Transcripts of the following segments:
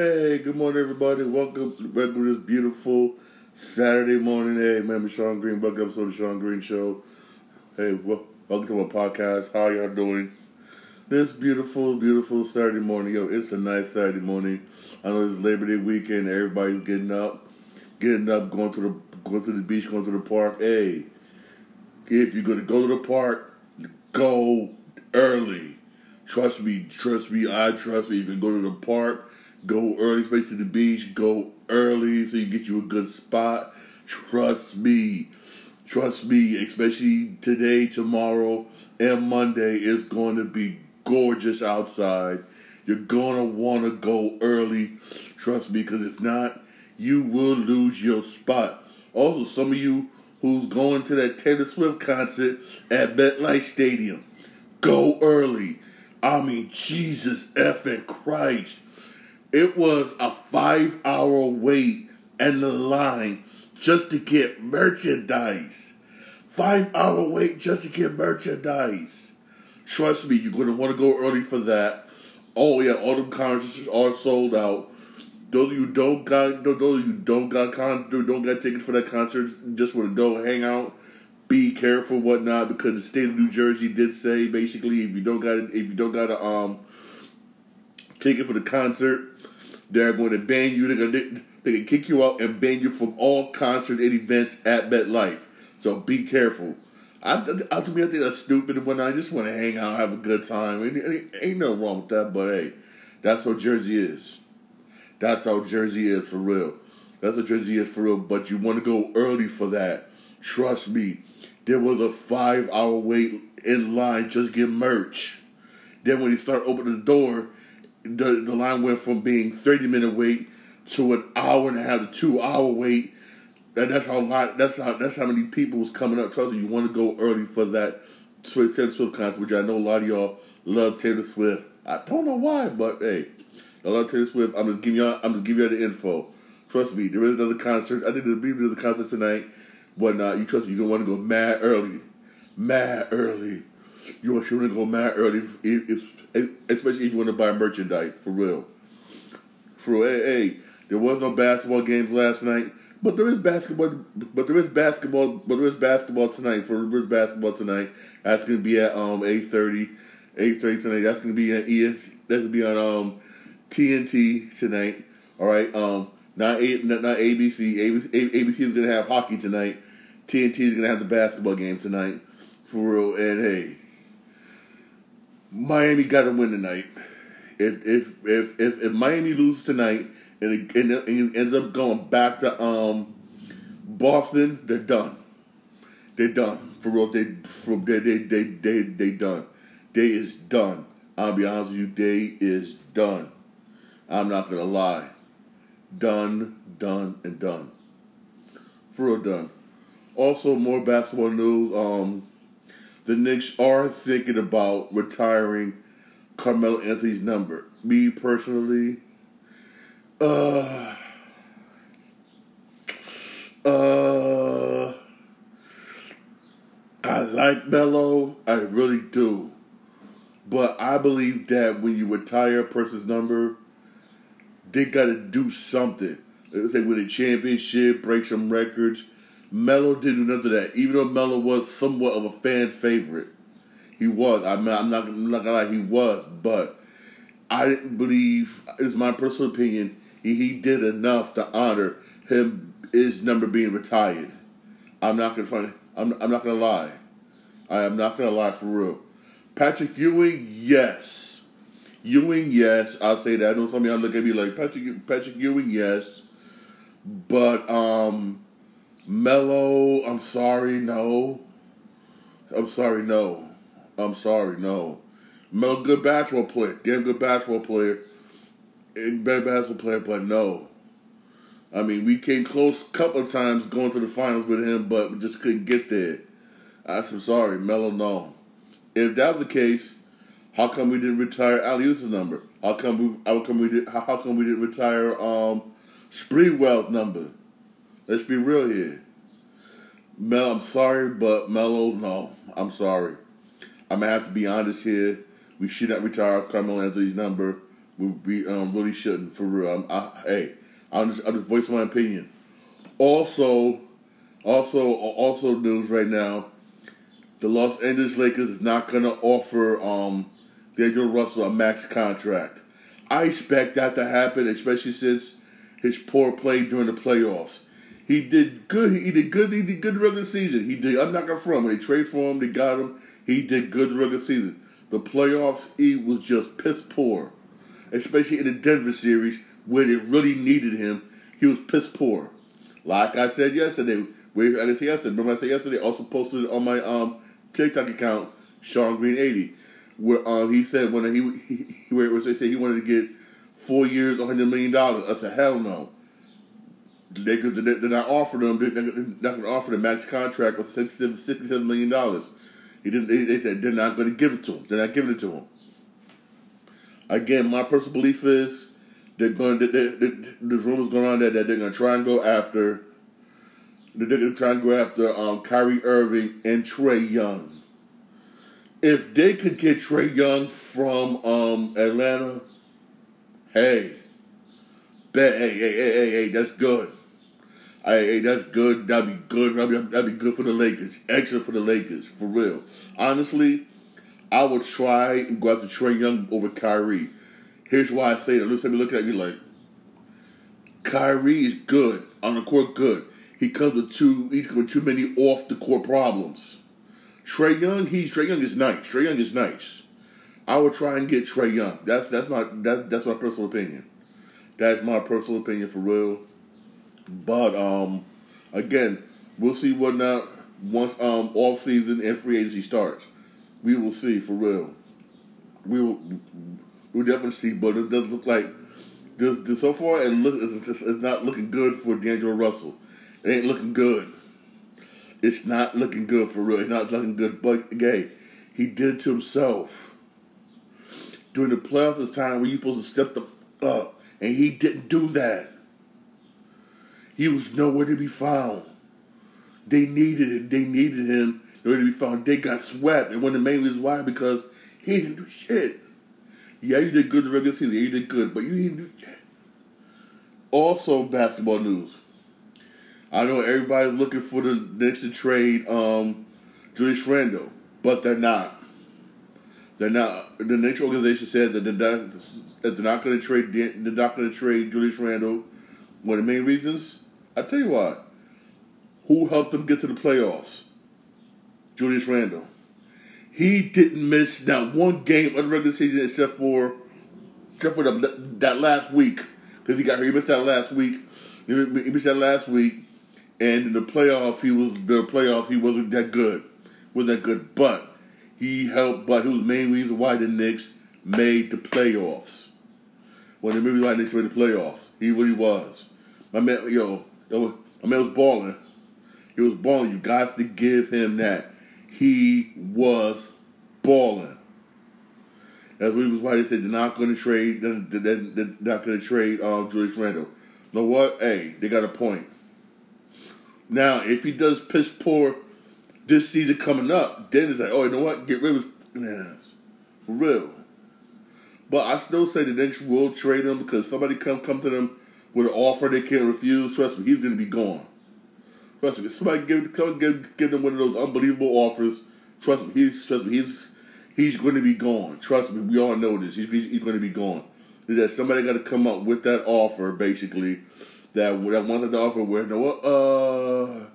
Hey, good morning, everybody. Welcome back to this beautiful Saturday morning. Hey, man, I'm Shawn Green. Welcome to episode of the Shawn Green Show. Hey, well, welcome to my podcast. How y'all doing? This beautiful, beautiful Saturday morning. Yo, it's a nice Saturday morning. I know it's Labor Day weekend. Everybody's getting up, getting up, going to the going to the beach, going to the park. Hey, if you're gonna go to the park, go early. Trust me, trust me, I trust me. If you go to the park, go early, especially to the beach, go early so you get you a good spot. Trust me. Trust me, especially today, tomorrow, and Monday is going to be gorgeous outside. You're gonna want to go early. Trust me, because if not, you will lose your spot. Also, some of you who's going to that Taylor Swift concert at MetLife Stadium, go early. I mean, Jesus effing Christ. It was a five hour wait and the line just to get merchandise. Five hour wait just to get merchandise. Trust me, you're going to want to go early for that. Oh yeah, all the concerts are sold out. Those of you don't got those of you don't got con don't got tickets for that concert, just want to go hang out. Be careful, whatnot, because the state of New Jersey did say basically if you don't got if you don't got a um ticket for the concert, they're going to ban you. They're going to they can kick you out and ban you from all concerts and events at MetLife. So be careful. I, I, to me, I think that's stupid. When I just want to hang out, have a good time. Ain't, ain't, ain't nothing wrong with that. But hey, that's how Jersey is. That's how Jersey is for real. That's what Jersey is for real. But you want to go early for that. Trust me. There was a five hour wait in line just get merch. Then when you start opening the door, the the line went from being thirty minute wait to an hour and a half to two hour wait. And that's how lot. That's how that's how many people was coming up. Trust me, you want to go early for that Taylor Swift concert, which I know a lot of y'all love Taylor Swift. I don't know why, but hey, I love Taylor Swift. I'm just giving y'all. I'm just giving y'all the info. Trust me, there is another concert. I think there's another concert tonight. But uh, you trust me, you're gonna want to go mad early, mad early. You want to go mad early, if, if, especially if you want to buy merchandise for real. For real, hey, hey, there was no basketball games last night, but there is basketball. But there is basketball. But there is basketball tonight. For there is basketball tonight. That's gonna be at um eight thirty. Eight thirty tonight. That's gonna be at ES. That's gonna be on um TNT tonight. All right. Um, not a, not, not ABC. ABC. ABC is gonna have hockey tonight. TNT is gonna have the basketball game tonight. For real. And hey, Miami got to win tonight. If if if if, if Miami loses tonight and it, and it ends up going back to um Boston, they're done. They're done for real. They from they they they they they done. Day is done. I'll be honest with you. Day is done. I'm not gonna lie. Done, done, and done. For real, done. Also, more basketball news. Um, the Knicks are thinking about retiring Carmelo Anthony's number. Me personally, uh, uh, I like Melo, I really do. But I believe that when you retire a person's number, they got to do something. Let's say win a championship, break some records. Melo didn't do none of that. Even though Melo was somewhat of a fan favorite, he was. I'm not, I'm not, I'm not gonna lie, he was. But I didn't believe. It's my personal opinion. He, he did enough to honor him his number being retired. I'm not gonna find. I'm, I'm not gonna lie. I am not gonna lie for real. Patrick Ewing, yes. Ewing, yes. I'll say that. I know some of y'all look at me like Patrick Patrick Ewing, yes. But um Melo, I'm sorry, no. I'm sorry, no. I'm sorry, no. Melo, good basketball player, damn good basketball player, and bad basketball player, but no. I mean, we came close a couple of times going to the finals with him, but we just couldn't get there. I'm sorry, Melo, no. If that was the case, how come we didn't retire Allan Houston's number? How come we? How come we did? How, come we didn't retire um, Sprewell's number? Let's be real here. Mel, I'm sorry, but Melo, no, I'm sorry. I'm gonna have to be honest here. We should not retire Carmelo Anthony's number. We, we um, really shouldn't for real. I'm, I, hey, I'm just I'm just voicing my opinion. Also, also, also news right now. The Los Angeles Lakers is not to offer um, D'Angelo Russell a max contract. I expect that to happen, especially since his poor play during the playoffs. He did good. He did good. He did good regular season. He did. I'm not gonna front. They trade for him, they got him. He did good regular season. The playoffs, he was just piss poor, especially in the Denver series where they really needed him. He was piss poor. Like I said yesterday, wait, I said yesterday. Remember I said yesterday. Also posted on my um TikTok account, Shawn Green eighty, where um he said when he, he where it was they said he wanted to get four years, hundred million dollars. I said hell no. They could they're not offering them. They're not going to offer the max contract of $67 million. He didn't. They, they said they're not going to give it to him. They're not giving it to him. Again, my personal belief is they're going. There's rumors going on that, that they're going to try and go after. They're going to try and go after um, Kyrie Irving and Trey Young. If they could get Trey Young from um, Atlanta, hey, hey, hey, hey, hey, hey, that's good. Hey, that's good. That'd be good. That'd be, that'd be good for the Lakers. Excellent for the Lakers, for real. Honestly, I would try and go after Trae Young over Kyrie. Here's why I say that. Look at me looking at me like Kyrie is good on the court. Good. He comes with too. He comes with too many off the court problems. Trae Young, he's Trae Young is nice. Trae Young is nice. I would try and get Trae Young. That's that's my that, that's my personal opinion. That's my personal opinion for real. But um, again, we'll see what now once um off season and free agency starts. We will see for real. We will we'll definitely see, but it does look like this, this so far it look it's, just, it's not looking good for D'Angelo Russell. It ain't looking good. It's not looking good for real. It's not looking good. But again, he did it to himself. During the playoffs, this time when you supposed to step the up, and he didn't do that. He was nowhere to be found. They needed it. They needed him nowhere to be found. They got swept, and one of the main reasons why because he didn't do shit. Yeah, you did good the regular season. Yeah, you did good, but you didn't do shit. Also, basketball news. I know everybody's looking for the Knicks to trade um, Julius Randle, but they're not. They're not. The Knicks organization said that they're not, that they're not going to trade. They're not going to trade Julius Randle. One of the main reasons I tell you what, who helped them get to the playoffs? Julius Randle. He didn't miss that one game of the regular season except for except for the, that last week because he got he missed that last week. He missed that last week, and in the playoffs he was the playoffs he wasn't that good, wasn't that good. But he helped. But he was the main reason why the Knicks made the playoffs. When the movie why the Knicks made the playoffs, he really was. My man, yo, I mean, it was balling. He was balling. You got to give him that. He was balling. That's the reason why they said they're not going to trade. They're, they're, not going to trade um, Julius Randle. You know what? Hey, they got a point. Now, if he does piss poor this season coming up, then it's like, oh, you know what? Get rid of his ass. For real. But I still say the Knicks will trade him because somebody come come to them with an offer they can't refuse, trust me, he's going to be gone. Trust me, somebody give, come give, give them one of those unbelievable offers, trust me, he's trust me, he's he's going to be gone. Trust me, we all know this. He's, he's going to be gone. Is that somebody got to come up with that offer, basically, that that wanted the offer where, no, uh,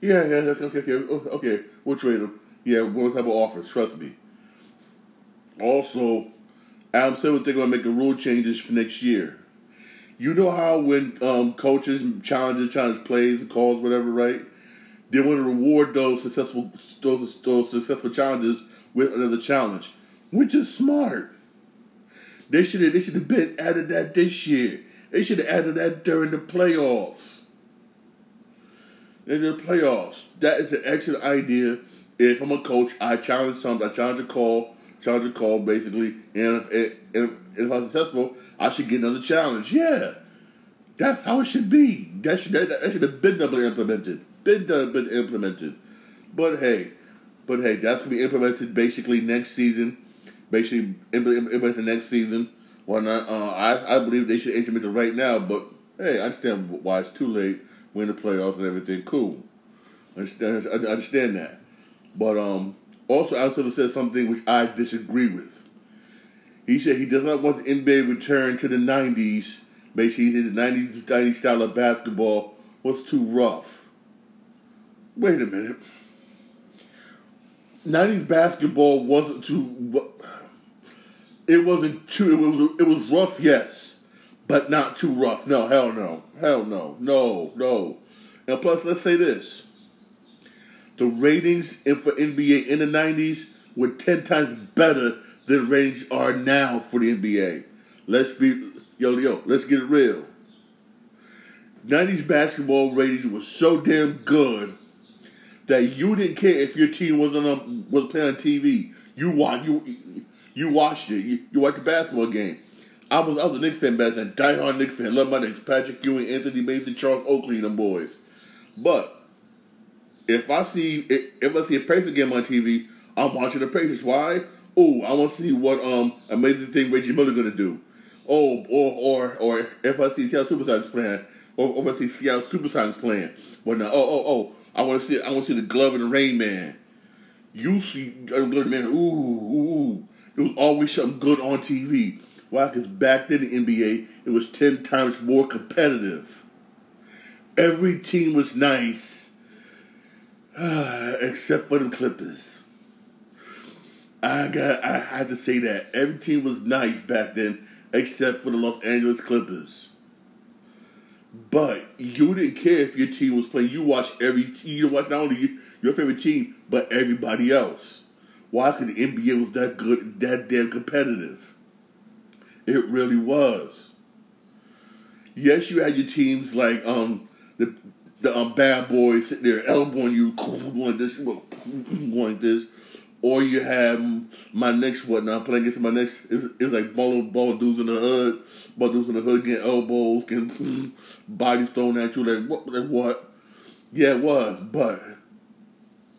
yeah, yeah, okay, okay, okay, okay, we'll trade him. Yeah, what type of offers? Trust me. Also, Adam Silver thinking about making rule changes for next year. You know how when um, coaches challenges, challenge plays, and calls, whatever, right? They want to reward those successful those, those successful challenges with another challenge, which is smart. They should have they should have been added that this year. They should have added that during the playoffs. In the playoffs, that is an excellent idea. If I'm a coach, I challenge something. I challenge a call, challenge a call, basically, and if, if, if I'm successful, I should get another challenge. Yeah, that's how it should be. That should that, that should have been done, implemented. Been done, been implemented. But hey, but hey, that's gonna be implemented basically next season. Basically implemented next season Well, not, uh, I I believe they should implement it right now. But hey, I understand why it's too late. Win the playoffs and everything. Cool. I understand, I understand that. But um, also, Al said something which I disagree with. He said he does not want the NBA return to the '90s. Basically, the '90s, '90s style of basketball was too rough. Wait a minute. '90s basketball wasn't too. It wasn't too. It was. It was rough, yes, but not too rough. No, hell no, hell no, no, no. And plus, let's say this: the ratings for NBA in the '90s were ten times better than ratings are now for the NBA. Let's be yo yo. Let's get it real. '90s basketball ratings were so damn good that you didn't care if your team wasn't on, was playing on TV. You watch you you watched it. You, you watched the basketball game. I was I was a Knicks fan back then, diehard Knicks fan. Love my Knicks. Patrick Ewing, Anthony Mason, Charles Oakley, and them boys. But if I see if I see a Pacers game on TV, I'm watching the Pacers. Why? Oh, I want to see what um amazing thing Reggie Miller gonna do. Oh, or or or if I see Seattle Supersonics playing, or, or if I see Seattle Supersonics playing. what now, oh oh oh, I want to see I want to see the Glove and the Reign Man. You see, Glove and Man. Ooh ooh. It was always something good on TV. Why? Because back then the NBA, it was ten times more competitive. Every team was nice, except for the Clippers. I got. I had to say that every team was nice back then, except for the Los Angeles Clippers. But you didn't care if your team was playing. You watched every. You watched not only your favorite team, but everybody else. Why? Because the NBA was that good, that damn competitive. It really was. Yes, you had your teams like um the the um, bad boys sitting there elbowing you, going this, going this, or you have my Knicks whatnot playing against my Knicks is is like ball ball dudes in the hood, ball dudes in the hood getting elbows, getting bodies thrown at you like what like what? Yeah, it was, but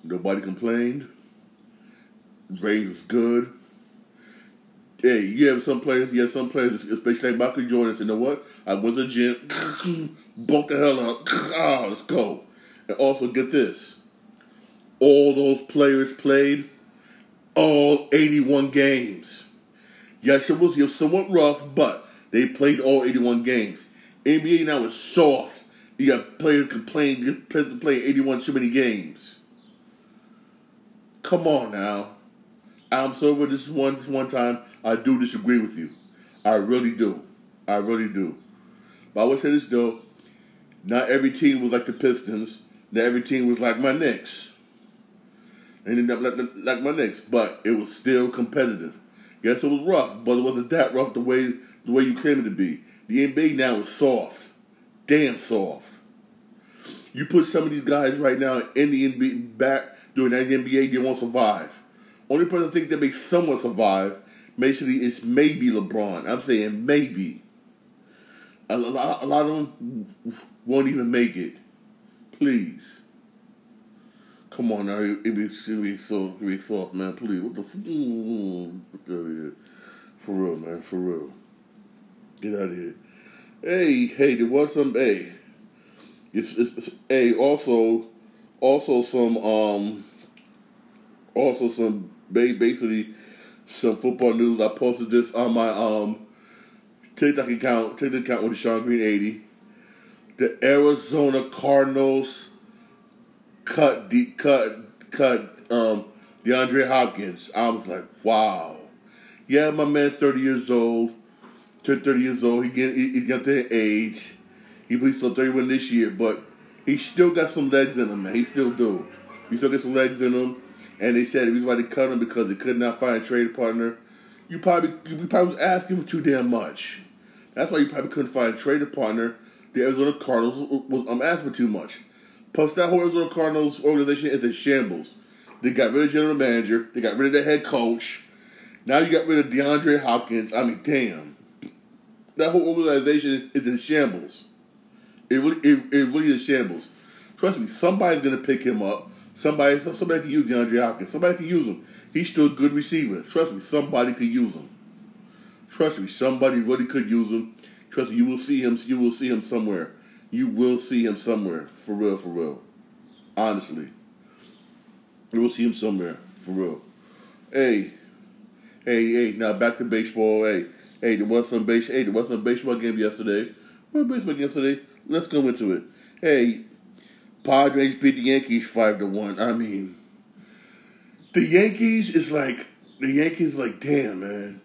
nobody complained. Ray was good. Hey, you have some players, you have some players, especially like Michael Jordan, say, you know what? I went to the gym, bulk the hell up, ah, let's go. And also, get this. All those players played all 81 games. Yes, it was, it was somewhat rough, but they played all 81 games. NBA now is soft. You got players complaining, players playing 81 too many games. Come on now. I'm sober this one this one time. I do disagree with you. I really do. I really do. But I would say this though. Not every team was like the Pistons. Not every team was like my Knicks. And not like, like my Knicks, but it was still competitive. Yes, it was rough, but it wasn't that rough the way the way you claim it to be. The NBA now is soft, damn soft. You put some of these guys right now in the NBA back during that NBA, they won't survive. Only person I think that may somewhat survive, basically, is maybe LeBron. I'm saying maybe. A, lot, a lot of them won't even make it. Please. Come on now, it be, it be so it be soft, man. Please, what the f- mm. For real, man, for real. Get out of here. Hey, hey, there was some. Hey, it's, it's, it's hey. Also, also some um, also some basically some football news. I posted this on my um TikTok account, TikTok account with Shawn Green eighty. The Arizona Cardinals cut the cut cut um DeAndre Hopkins. I was like, wow. Yeah, my man's thirty years old. Turned thirty years old. He get he's got the age. He for thirty one this year, but he still got some legs in him, man. He still do. He still got some legs in him. And they said the reason why they cut him because they could not find a trade partner. You probably you probably was asking for too damn much. That's why you probably couldn't find a trade partner. The Arizona Cardinals was um, asking for too much. Plus, that whole Arizona Cardinals organization is in shambles. They got rid of general manager. They got rid of the head coach. Now you got rid of DeAndre Hopkins. I mean, damn. That whole organization is in shambles. It really, it, it really is shambles. Trust me, somebody's gonna pick him up. Somebody, somebody can use DeAndre Hopkins. Somebody can use him. He's still a good receiver. Trust me, somebody can use him. Trust me, somebody really could use him. Trust me, you will see him. You will see him somewhere. You will see him somewhere. For real, for real. Honestly, you will see him somewhere. For real. Hey, hey, hey. Now back to baseball. Hey, hey. There was some base. Hey, there was some baseball game yesterday. What baseball game yesterday? Let's go into it. Hey, Padres beat the Yankees five to one. I mean, the Yankees is like the Yankees. Like, damn, man.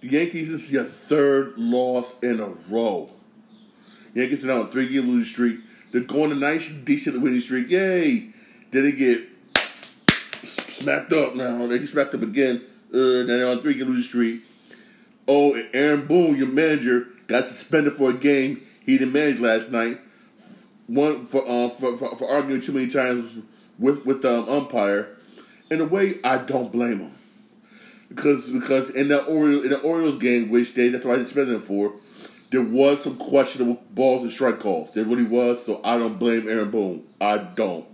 The Yankees is your third loss in a row. Yankees are now on three game losing streak. They're going a nice, decent winning streak. Yay! Then they get smacked up now. They get smacked up again. Uh, they're on three game losing streak. Oh, Aaron Boone, your manager, got suspended for a game he didn't manage last night. One for uh, for, for, for arguing too many times with with the um, umpire. In a way, I don't blame him because because in the Orioles in the Orioles game, which they that's why I suspended him for, there was some questionable balls and strike calls. There really was. So I don't blame Aaron Boone. I don't.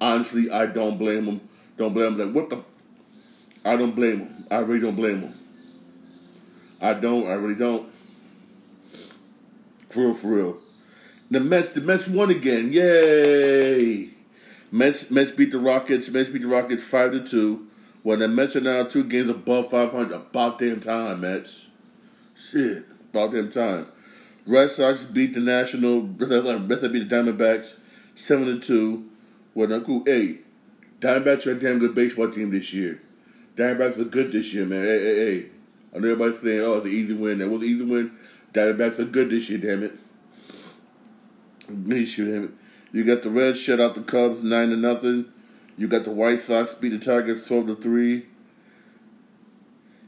Honestly, I don't blame him. Don't blame him. Like what the? I don't blame him. I really don't blame him. I don't. I really don't. For real, for real. The Mets, the Mets won again. Yay! Mets, Mets beat the Rockies. Mets beat the Rockies five to two. Well, the Mets are now two games above 500. About damn time, Mets. Shit, about damn time. Red Sox beat the National. Sox beat the Diamondbacks seven to two. Well, cool. Hey, Diamondbacks are a damn good baseball team this year. Diamondbacks are good this year, man. Hey, hey, hey. I know everybody's saying, "Oh, it's an easy win." That was an easy win. Diamondbacks are good this year. Damn it. Damn it. You got the Reds shut out the Cubs nine to nothing. You got the White Sox beat the Tigers twelve to three.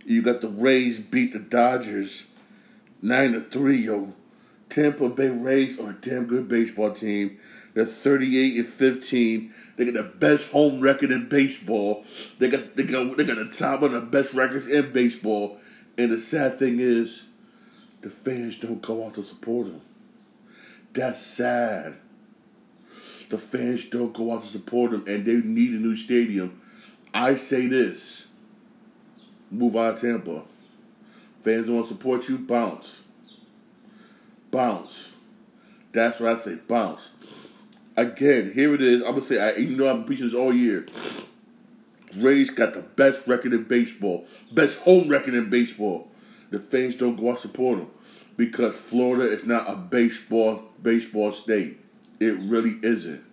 You got the Rays beat the Dodgers nine to three. Yo, Tampa Bay Rays are a damn good baseball team. They're thirty eight and fifteen. They got the best home record in baseball. They got they got they got the top of the best records in baseball. And the sad thing is, the fans don't go out to support them. That's sad the fans don't go out to support them and they need a new stadium. I say this move out of Tampa. Fans don't support you, bounce. Bounce. That's what I say, bounce. Again, here it is. I'm gonna say, I, even though I've been preaching this all year, Rays got the best record in baseball, best home record in baseball. The fans don't go out to support them because Florida is not a baseball baseball state. It really isn't.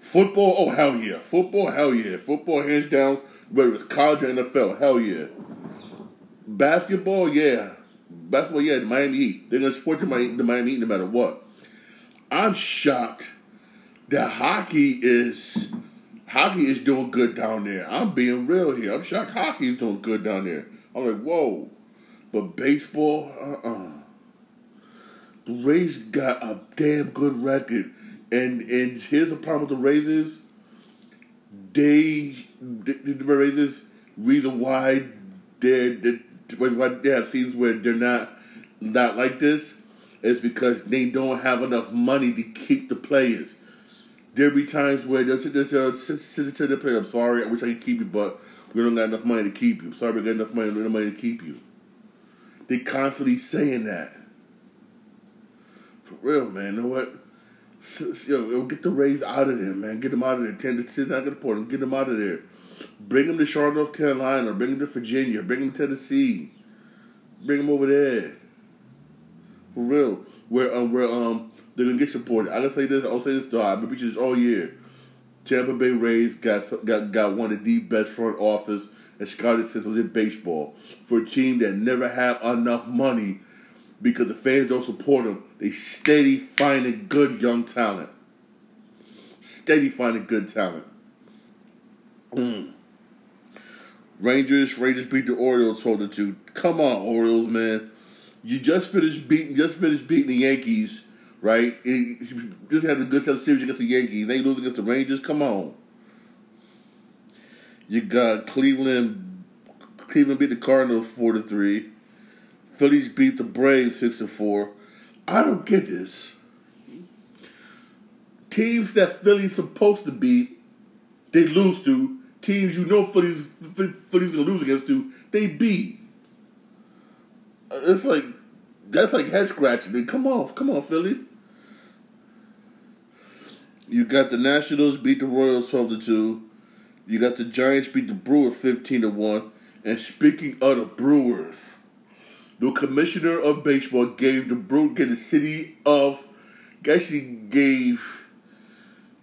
Football, oh hell yeah. Football, hell yeah. Football hands down, whether it's college or NFL, hell yeah. Basketball, yeah. Basketball, yeah, the Miami Heat. They're gonna support the Miami, the Miami Heat no matter what. I'm shocked that hockey is hockey is doing good down there. I'm being real here. I'm shocked hockey is doing good down there. I'm like, whoa. But baseball, uh uh-uh. uh the Rays got a damn good record, and and here's the problem with the Rays is they the, the Rays reason why they're, they why they have seasons where they're not not like this is because they don't have enough money to keep the players. There'll be times where they'll sit to the player, I'm sorry, I wish I could keep you, but we don't got enough money to keep you. I'm Sorry, we got enough money, enough money to keep you. They constantly saying that. For real, man. You know what? Yo, get the Rays out of there, man. Get them out of there. Tend to sit down at the port. Get them out of there. Bring them to Charlotte, North Carolina. Bring them to Virginia. Bring them to Tennessee. Bring them over there. For real. Where um where um they're gonna get supported. I gotta say this. I'll say this though. I've been preaching this all year. Tampa Bay Rays got got got one of the best front office and scouting systems in baseball for a team that never had enough money because the fans don't support them. They steady finding good young talent. Steady finding good talent. Mm. Rangers, Rangers beat the Orioles 12 to 2. Come on, Orioles, man. You just finished beating just finished beating the Yankees, right? you just had a good set of series against the Yankees. They lose against the Rangers. Come on. You got Cleveland Cleveland beat the Cardinals four to three. Phillies beat the Braves six to four. I don't get this. Teams that Philly's supposed to beat, they lose to. Teams you know Philly's Philly's gonna lose against to, they beat. it's like that's like head scratching. Come on, come on, Philly. You got the Nationals beat the Royals twelve to two. You got the Giants beat the Brewers fifteen to one. And speaking of the Brewers, the commissioner of baseball gave the Brew gave the city of actually gave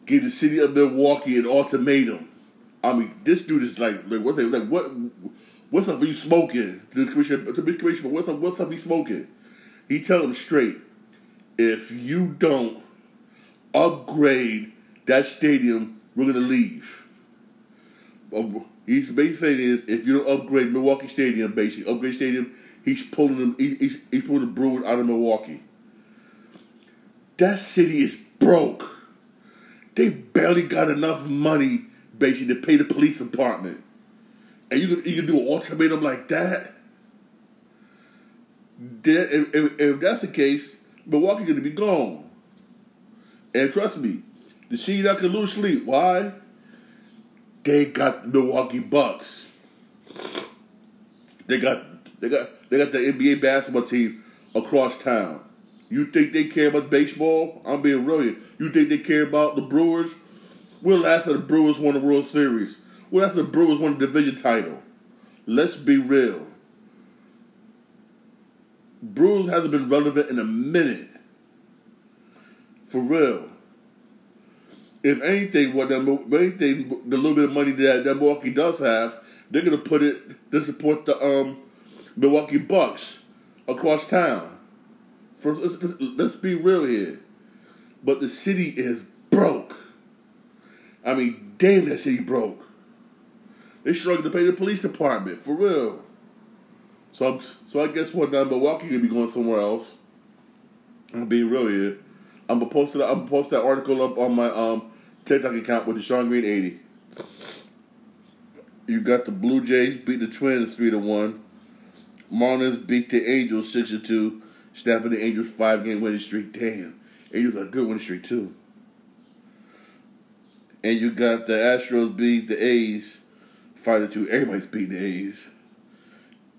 gave the city of Milwaukee an ultimatum. I mean, this dude is like like what like what what's up Are you smoking? The commissioner the commissioner what's up what's up he smoking? He tell him straight, if you don't upgrade that stadium, we're gonna leave. He's basically saying is if you don't upgrade Milwaukee Stadium, basically upgrade stadium, he's pulling them. He's, he's pulling the Brewers out of Milwaukee. That city is broke. They barely got enough money, basically, to pay the police department, and you can you can do an ultimatum like that. If, if, if that's the case, Milwaukee's gonna be gone. And trust me, the city not gonna lose sleep. Why? They got the Milwaukee Bucks. They got they got they got the NBA basketball team across town. You think they care about baseball? I'm being real. You think they care about the Brewers? Well, last the Brewers won the World Series. Well, last the Brewers won the division title. Let's be real. Brewers hasn't been relevant in a minute. For real. If anything, what that anything, the little bit of money that, that Milwaukee does have, they're gonna put it to support the um, Milwaukee Bucks across town. For let's, let's be real here, but the city is broke. I mean, damn, that city broke. They struggling to pay the police department for real. So, I'm, so I guess what now Milwaukee gonna be going somewhere else. I'm being real here. I'm gonna post it. I'm gonna post that article up on my um TikTok account with the Shawn Green eighty. You got the Blue Jays beat the Twins three to one. Marlins beat the Angels six to two, snapping the Angels five game winning streak. Damn, Angels are a good winning streak too. And you got the Astros beat the A's five to two. Everybody's beating the A's.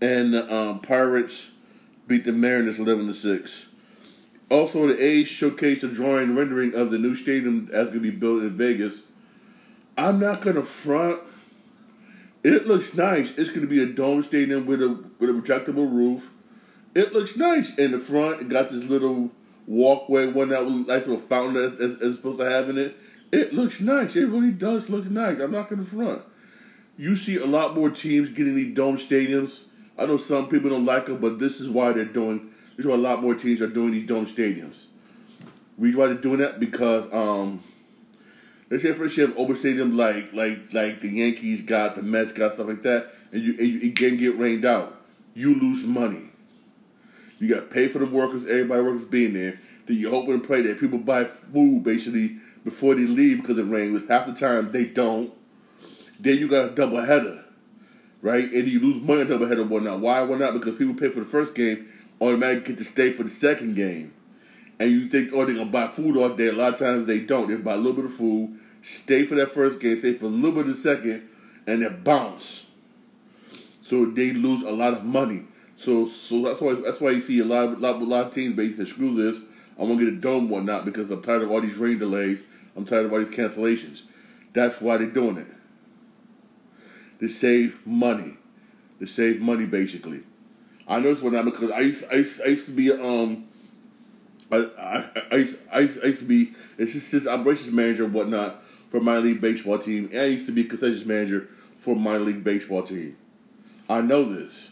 And the um, Pirates beat the Mariners eleven to six. Also, the A's showcased a drawing rendering of the new stadium that's going to be built in Vegas. I'm not going to front. It looks nice. It's going to be a dome stadium with a with a retractable roof. It looks nice in the front. It got this little walkway, one that was nice little fountain that's, that's, supposed to have in it. It looks nice. It really does look nice. I'm not going to front. You see a lot more teams getting these dome stadiums. I know some people don't like them, but this is why they're doing is why a lot more teams are doing these dome stadiums. Reason why they're doing that because um, let's say first you have open stadium like like like the Yankees got, the Mets got stuff like that, and you and you again get rained out, you lose money. You got to pay for the workers, everybody workers being there. Then you hope and pray that people buy food basically before they leave because it rains. Half the time they don't. Then you got a double header, right? And you lose money on double header. Why not? Why? Why not? Because people pay for the first game automatically get to stay for the second game. And you think, oh, they're going to buy food all day. A lot of times they don't. They buy a little bit of food, stay for that first game, stay for a little bit of the second, and then bounce. So they lose a lot of money. So so that's why that's why you see a lot of, lot, a lot of teams basically say, screw this. I want to get a dome one not because I'm tired of all these rain delays. I'm tired of all these cancellations. That's why they're doing it. To save money. To save money, basically. I noticed one time because I used, I used, I used to be um I, I, I, used, I, used, I used to be assistant operations manager and whatnot for my league baseball team, and I used to be concessions manager for my league baseball team. I know this.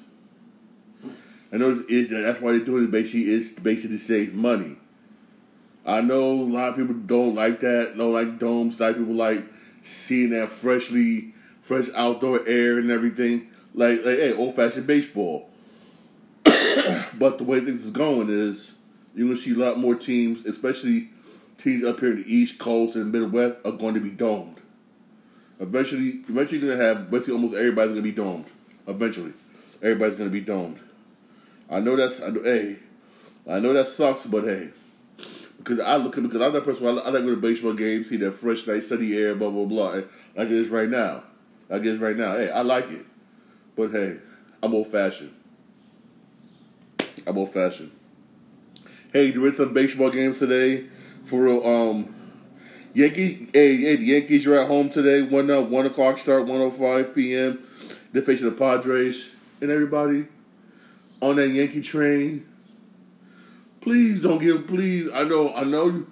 I know it, that's why they're doing it. Basically, is basically to save money. I know a lot of people don't like that. Don't like domes. A lot of people like seeing that freshly, fresh outdoor air and everything. Like, like hey, old fashioned baseball. But the way things is going is you're going to see a lot more teams, especially teams up here in the East Coast and Midwest, are going to be domed. Eventually, eventually, you're going to have basically almost everybody's going to be domed. Eventually, everybody's going to be domed. I know that's I know, hey, I know that sucks, but hey, because I look at because I'm that person. I, I like go to baseball games, see that fresh, nice, sunny air, blah blah blah. Like it is right now. Like it is right now. Hey, I like it, but hey, I'm old fashioned. I'm old fashioned. Hey, there is some baseball games today. For real, um, Yankee, hey, hey, the Yankees are at home today. One up, one o'clock start, one o oh five p.m. They're facing the Padres and everybody on that Yankee train. Please don't get. Please, I know, I know,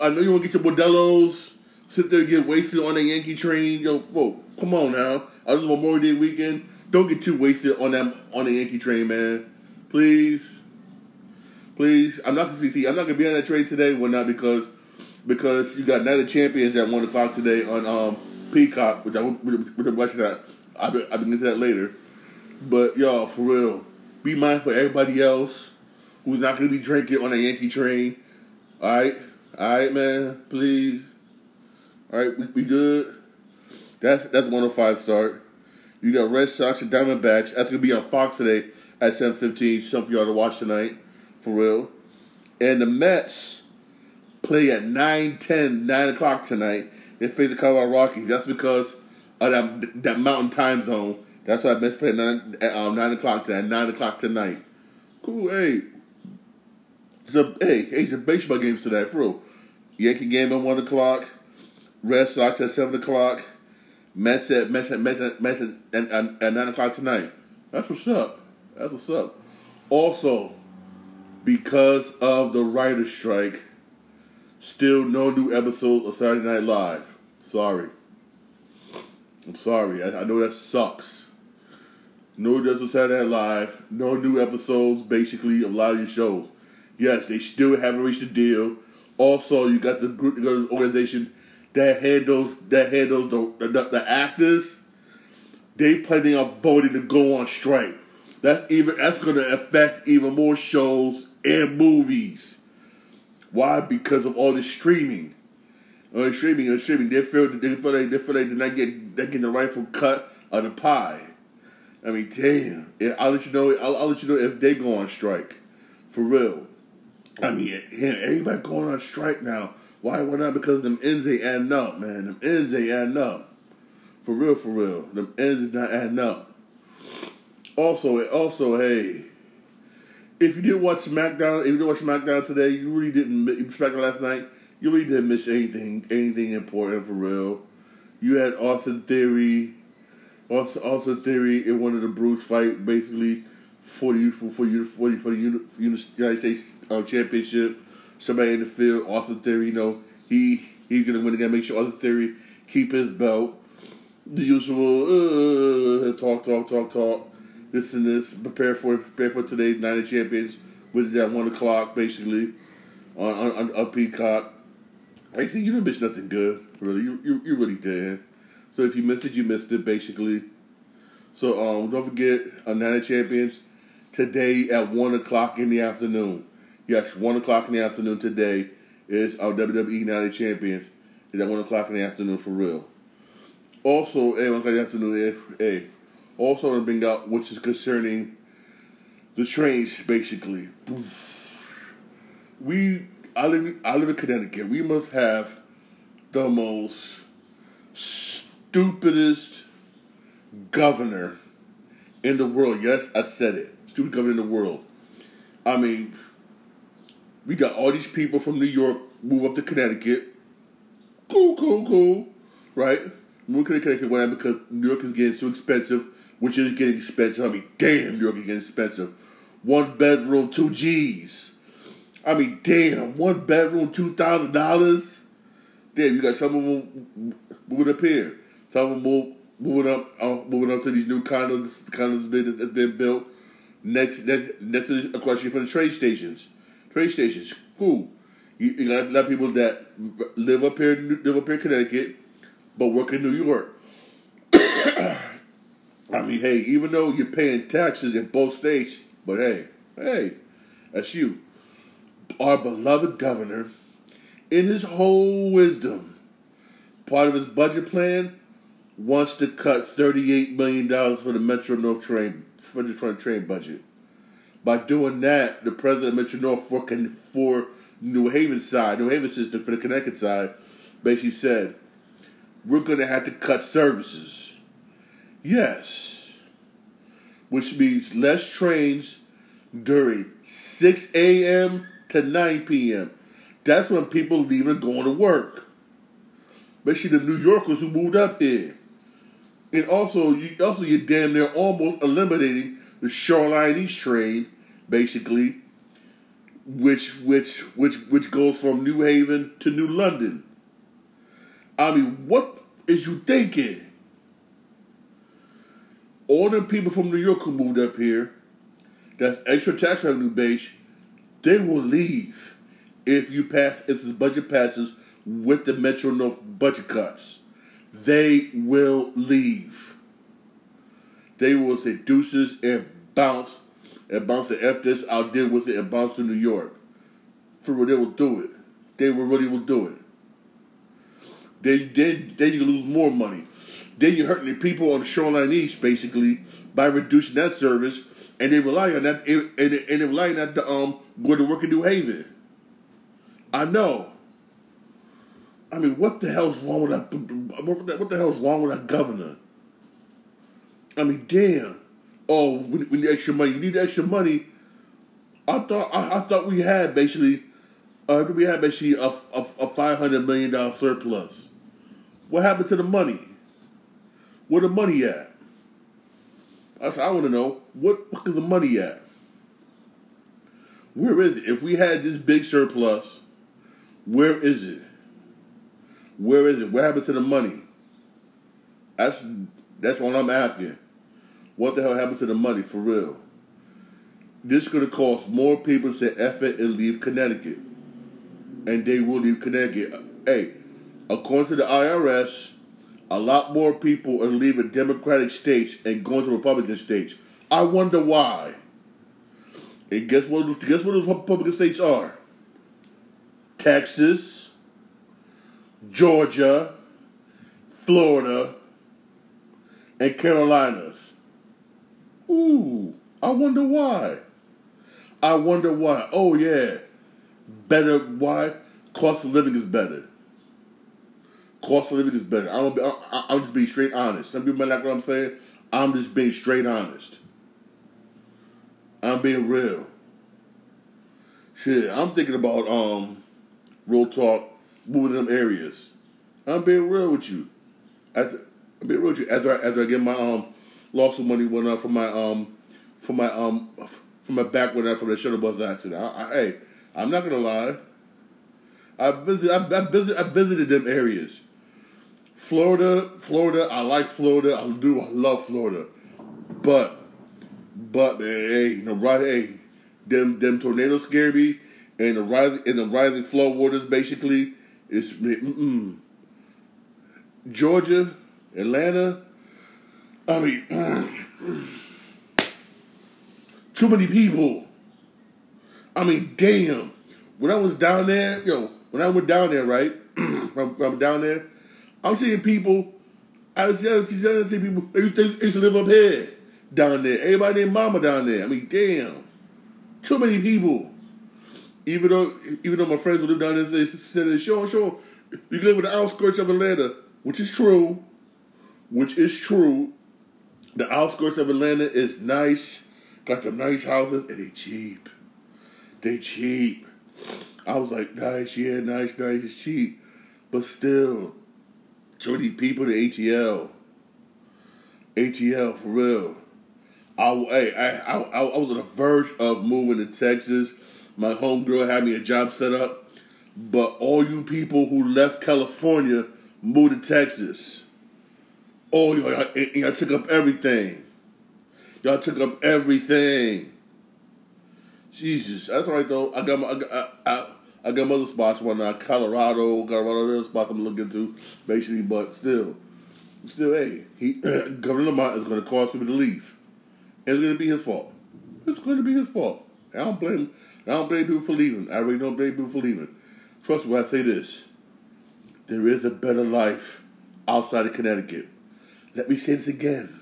I know you want to get your Modelo's. Sit there and get wasted on that Yankee train. Yo, whoa, come on now. I was Memorial Day weekend. Don't get too wasted on that on the Yankee train, man. Please, please. I'm not gonna see. I'm not gonna be on that train today. Well, not because because you got of Champions at one o'clock today on um, Peacock, which I which I'm watching that. Be, I'll be into that later. But y'all, for real, be mindful of everybody else who's not gonna be drinking on a Yankee train. All right, all right, man. Please. All right, we, we good. That's that's 105 start. You got Red Sox and Diamondbacks. That's gonna be on Fox today at 7:15. Something for y'all to watch tonight, for real. And the Mets play at 9, 10, 9 o'clock tonight. They face the Colorado Rockies. That's because of that, that mountain time zone. That's why Mets play at 9, at, um, 9 o'clock tonight. 9 o'clock tonight. Cool, hey. It's a, hey, hey, it's a baseball games tonight, for real. Yankee game at 1 o'clock. Red Sox at 7 o'clock. Mets at Mets at Mets at, Mets at, at, at 9 o'clock tonight. That's what's up. That's what's up. Also, because of the writer's strike, still no new episode of Saturday Night Live. Sorry. I'm sorry. I, I know that sucks. No episodes Saturday Night Live. No new episodes, basically, of a lot of your shows. Yes, they still haven't reached a deal. Also, you got the group, the organization that handles that handles the, the, the actors. They planning on voting to go on strike. That's even that's going to affect even more shows and movies. Why? Because of all the streaming. The streaming and streaming, they feel they feel like they feel like they're not getting they getting the rightful cut of the pie. I mean, damn. I'll let you know. I'll, I'll let you know if they go on strike, for real. I mean, yeah, everybody going on strike now. Why? Why not? Because them ends ain't adding up, man. Them ends ain't adding up. For real, for real. Them ends is not adding up. Also, also, hey, if you didn't watch SmackDown, if you didn't watch SmackDown today, you really didn't. SmackDown last night, you really didn't miss anything, anything important for real. You had Austin Theory, Austin, Austin Theory in one of the Bruce fight, basically for the for for you for the, for the United States uh, Championship. Somebody in the field, Austin Theory, you know, he he's gonna win again. Make sure Austin Theory keep his belt. The usual uh, talk, talk, talk, talk this and this. Prepare for prepare for today, Night of Champions, which is at one o'clock basically on on, on Peacock. I see you didn't miss nothing good, really. You you you really did. So if you missed it, you missed it basically. So um, don't forget a Night of Champions today at one o'clock in the afternoon. Yes, one o'clock in the afternoon today is our WWE of Champions. It's at one o'clock in the afternoon for real. Also, hey, one o'clock in the afternoon, hey, also to bring up, which is concerning the trains, basically. We, I live, I live in Connecticut. We must have the most stupidest governor in the world. Yes, I said it. Stupid governor in the world. I mean, we got all these people from New York move up to Connecticut. Cool, cool, cool. Right? Move to Connecticut, whatever, because New York is getting so expensive which is getting expensive. I mean, damn, is getting expensive. One bedroom, two G's. I mean, damn, one bedroom, two thousand dollars. Damn, you got some of them moving up here. Some of them move, moving up, uh, moving up to these new condos. Condos been, that's been built next. Next, next to a question for the trade stations. Trade stations, cool. You, you got a lot of people that live up here, live up here in Connecticut, but work in New York. I mean, hey, even though you're paying taxes in both states, but hey, hey, that's you. Our beloved governor, in his whole wisdom, part of his budget plan, wants to cut $38 million for the Metro North train, for the train, train budget. By doing that, the president of Metro North for, for New Haven side, New Haven system, for the Connecticut side, basically said, we're going to have to cut services Yes. Which means less trains, during 6 a.m. to 9 p.m. That's when people leave and going to work. Especially the New Yorkers who moved up here. And also, you, also you're damn near almost eliminating the Shoreline East train, basically, which which which which goes from New Haven to New London. I mean, what is you thinking? All the people from New York who moved up here, that's extra tax revenue base, they will leave if you pass if this budget passes with the Metro North budget cuts. They will leave. They will say deuces and bounce and bounce the F this, I'll deal with it and bounce to New York. For real, they will do it. They will really will do it. They then you lose more money. Then you're hurting the people on the Shore Line East, basically, by reducing that service, and they rely on that, and, and, and they rely on that to um, go to work in New Haven. I know. I mean, what the hell's wrong with that? What the hell's wrong with that governor? I mean, damn. Oh, we, we need extra money. You need extra money. I thought I, I thought we had basically, uh, we had basically a, a, a five hundred million dollar surplus. What happened to the money? Where the money at? I said, I want to know what the fuck is the money at? Where is it? If we had this big surplus, where is it? Where is it? What happened to the money? That's that's what I'm asking. What the hell happened to the money for real? This is gonna cost more people to say and leave Connecticut. And they will leave Connecticut. Hey, according to the IRS, a lot more people are leaving Democratic states and going to Republican states. I wonder why. And guess what? Guess what those Republican states are? Texas, Georgia, Florida, and Carolinas. Ooh, I wonder why. I wonder why. Oh yeah, better. Why? Cost of living is better. Cost of living is better. I'm, be, I, I'm just being straight honest. Some people might like what I'm saying. I'm just being straight honest. I'm being real. Shit, I'm thinking about um, real talk, moving them areas. I'm being real with you. After, I'm being real with you. After I, after I get my um some money went up from my um from my um from my back when I from the shuttle bus accident. I, I, hey, I'm not gonna lie. I visit I, I visit I visited them areas. Florida, Florida. I like Florida. I do. I love Florida, but but hey, the right, hey, them them tornadoes scare me, and the rising and the rising flood waters basically is mm, mm-mm. Georgia, Atlanta. I mean, too many people. I mean, damn. When I was down there, yo, when I went down there, right? I'm down there, I'm seeing people. I was seeing people. They used, to, they used to live up here down there. Everybody named Mama down there. I mean, damn, too many people. Even though, even though my friends who live down there they said, "Sure, sure, you live in the outskirts of Atlanta," which is true, which is true. The outskirts of Atlanta is nice, got the nice houses, and they cheap. They cheap. I was like, nice, yeah, nice, nice, it's cheap, but still, too many people to ATL. ATL for real. I, hey, I, I, I was on the verge of moving to Texas. My homegirl had me a job set up, but all you people who left California moved to Texas. Oh, y'all, y'all took up everything. Y'all took up everything. Jesus, that's right though. I got my, I I, I, I got other spots one now. Colorado, got other spots I'm looking to, basically. But still, still, hey, he Governor Lamont is going to cause people to leave. It's going to be his fault. It's going to be his fault. I don't blame. I don't blame people for leaving. I really don't blame people for leaving. Trust me when I say this. There is a better life outside of Connecticut. Let me say this again.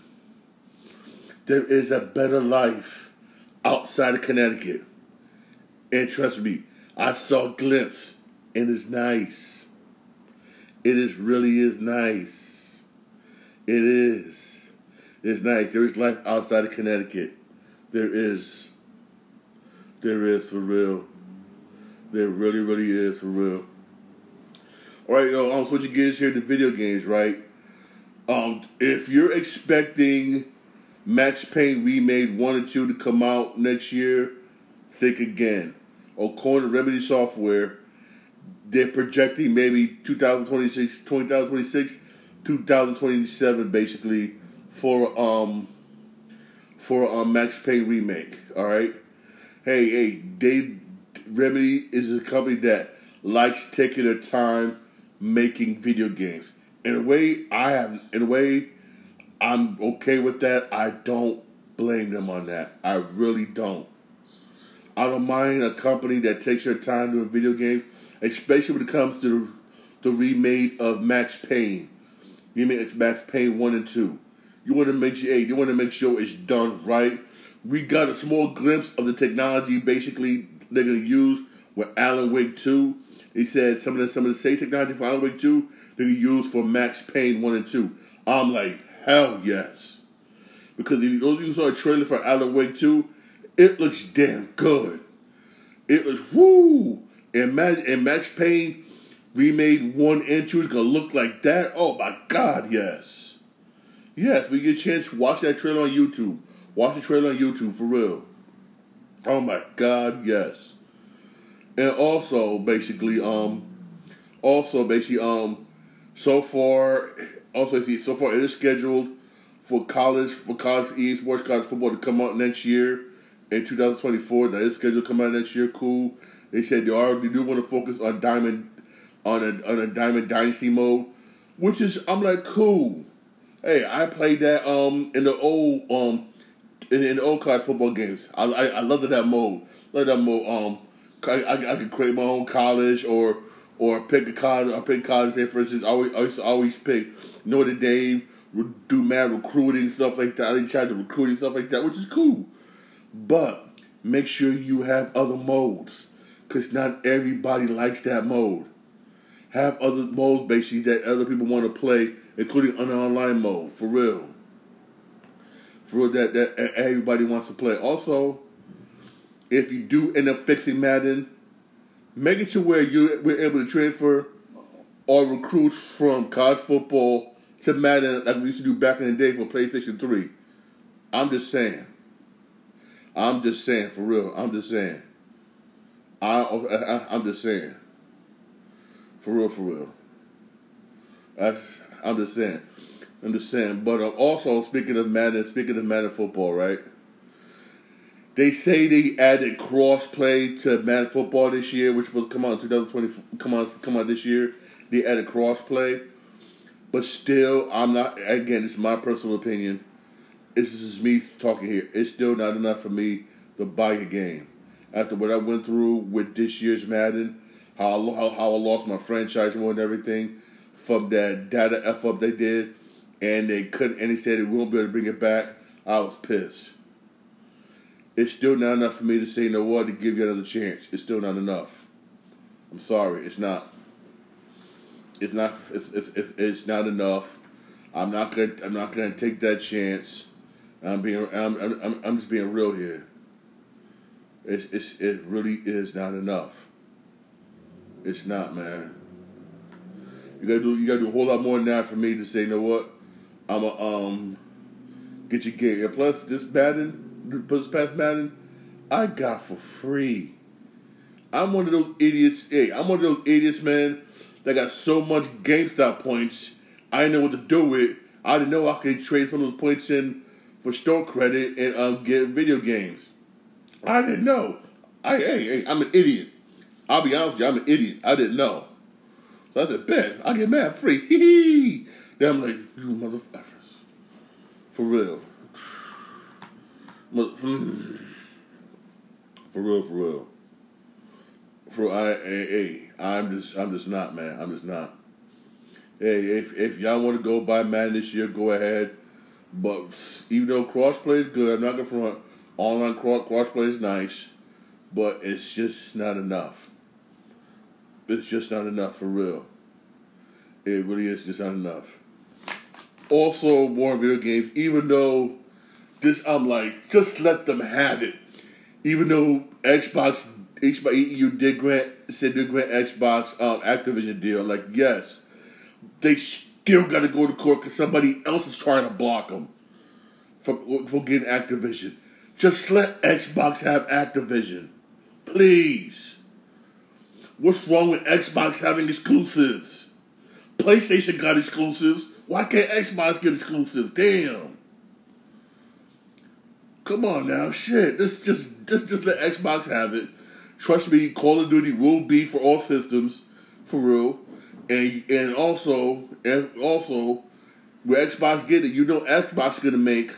There is a better life outside of Connecticut. And trust me, I saw glimpse, and it's nice. It is really is nice. It is. It's nice. There is life outside of Connecticut. There is. There is for real. There really, really is for real. All right, yo, I'm switching gears here to video games, right? Um, if you're expecting Max Payne Remade 1 and 2 to come out next year, think again. According to Remedy Software, they're projecting maybe 2026, 2026, 2027, basically, for um for a Max Payne remake. All right. Hey, hey, they Remedy is a company that likes taking their time making video games. In a way, I have. In a way, I'm okay with that. I don't blame them on that. I really don't. I don't mind a company that takes their time doing video games, especially when it comes to the remake of Max Payne. You mean it's Max Payne one and two. You want to make sure, hey, you want to make sure it's done right. We got a small glimpse of the technology, basically they're gonna use with Alan Wake two. He said some of the some of the same technology for Alan Wake two they can use for Max Payne one and two. I'm like, hell yes, because if you saw a trailer for Alan Wake two, it looks damn good. It looks whoo. And Max, and Max Payne remade one and two is gonna look like that. Oh my god, yes. Yes, we get a chance to watch that trailer on YouTube. Watch the trailer on YouTube for real. Oh my god, yes. And also basically, um also basically, um so far also see so far it is scheduled for college for college EA Sports College football to come out next year in 2024. That is scheduled to come out next year. Cool. They said they already do want to focus on Diamond on a on a Diamond Dynasty mode, which is I'm like cool. Hey, I played that um in the old um in, in the old college football games. I I, I love that mode. Love that mode. Um, I, I, I could create my own college or or pick a college. I pick college. Say for instance, I always I used to always pick Notre Dame. Do mad recruiting stuff like that. I didn't try to recruiting stuff like that, which is cool. But make sure you have other modes, because not everybody likes that mode. Have other modes basically that other people want to play, including an online mode for real. For real, that that everybody wants to play. Also, if you do end up fixing Madden, make it to where you we're able to transfer or recruits from college football to Madden like we used to do back in the day for PlayStation 3. I'm just saying. I'm just saying, for real. I'm just saying. I, I, am just saying. For real, for real. I, I'm just saying. I'm just saying. But uh, also, speaking of Madden, speaking of Madden football, right? They say they added crossplay to Madden football this year, which will come out in 2020. Come on, come out this year. They added crossplay, but still, I'm not. Again, is my personal opinion. This is me talking here. It's still not enough for me to buy a game. After what I went through with this year's Madden, how I, how, how I lost my franchise more and everything from that data f up they did, and they couldn't. And they said they won't be able to bring it back. I was pissed. It's still not enough for me to say, no what, to give you another chance. It's still not enough. I'm sorry, it's not. It's not. It's it's it's, it's not enough. I'm not gonna. I'm not gonna take that chance. I'm being. I'm. I'm. I'm just being real here. It's. It's. It really is not enough. It's not, man. You gotta do. You gotta do a whole lot more than that for me to say, you know what, I'm a um, get your game. And plus, this Madden, plus this past Madden, I got for free. I'm one of those idiots. Hey, I'm one of those idiots, man, that got so much GameStop points. I didn't know what to do with. I didn't know I could trade some of those points in for store credit and um, get video games. I didn't know. I hey, hey, I'm an idiot. I'll be honest with you, I'm an idiot. I didn't know. So I said, bet, I'll get Madden free. Hee hee. Then I'm like, you motherfuckers. For real. Hmm. For real, for real. For I, hey, hey, I'm just, I'm just not, man. I'm just not. Hey, if if y'all want to go buy Madden this year, go ahead. But even though crossplay is good, I'm not gonna front. Online cross crossplay is nice, but it's just not enough. It's just not enough for real. It really is just not enough. Also, more video games. Even though this, I'm like, just let them have it. Even though Xbox, Xbox, did grant said they grant Xbox um, Activision deal. Like yes, they still got to go to court because somebody else is trying to block them from from getting Activision. Just let Xbox have Activision, please. What's wrong with Xbox having exclusives? PlayStation got exclusives. Why can't Xbox get exclusives? Damn. Come on now, shit. Just just just just let Xbox have it. Trust me, Call of Duty will be for all systems, for real. And and also and also, with Xbox get it, you know Xbox gonna make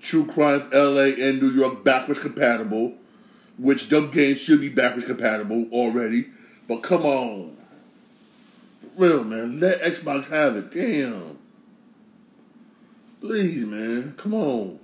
True Crimes LA and New York backwards compatible, which dumb games should be backwards compatible already. But come on. For real, man. Let Xbox have it. Damn. Please, man. Come on.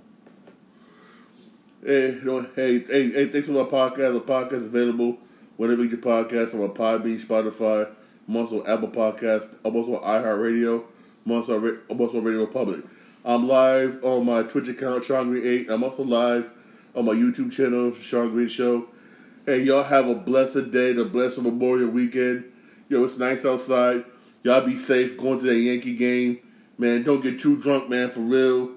Hey, hey, hey, hey, thanks for my podcast. The podcast is available whenever you get your podcast from a Podbean, Spotify. I'm also Apple Podcast. I'm uh, also on iHeartRadio. I'm also, I'm also on Radio Public. I'm live on my Twitch account, Shawn Green 8. I'm also live on my YouTube channel, Shawn Green Show. Hey, y'all have a blessed day, the blessed Memorial weekend. Yo, it's nice outside. Y'all be safe going to that Yankee game. Man, don't get too drunk, man, for real.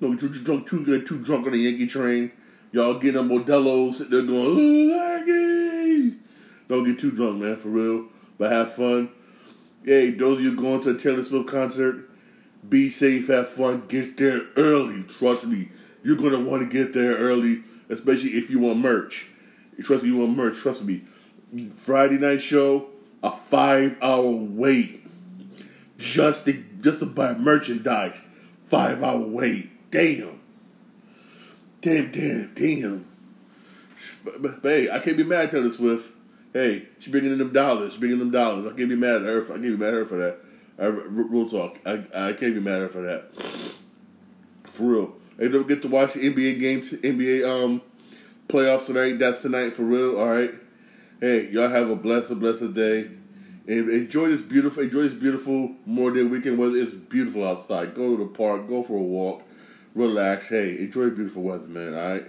Don't get too drunk, too get too drunk on the Yankee train. Y'all get them Modelo's, they're going. Don't get too drunk, man, for real. But have fun. Hey, those of you going to a Taylor Swift concert, be safe, have fun, get there early. Trust me, you're gonna want to get there early, especially if you want merch. Trust me, you want merch. Trust me. Friday night show, a five hour wait just to just to buy merchandise. Five hour wait. Damn. Damn, damn, damn. But, but, but hey, I can't be mad at Taylor Swift. Hey, she bringing in them dollars. She bringing them dollars. I can't be mad at her. For, I can't be mad at her for that. I, real talk. I, I can't be mad at her for that. For real. Hey, don't get to watch the NBA games, NBA um playoffs tonight. That's tonight for real. All right. Hey, y'all have a blessed, blessed day, and enjoy this beautiful, enjoy this beautiful Memorial Day weekend. Weather it's beautiful outside. Go to the park. Go for a walk. Relax. Hey, enjoy beautiful weather, man. All right.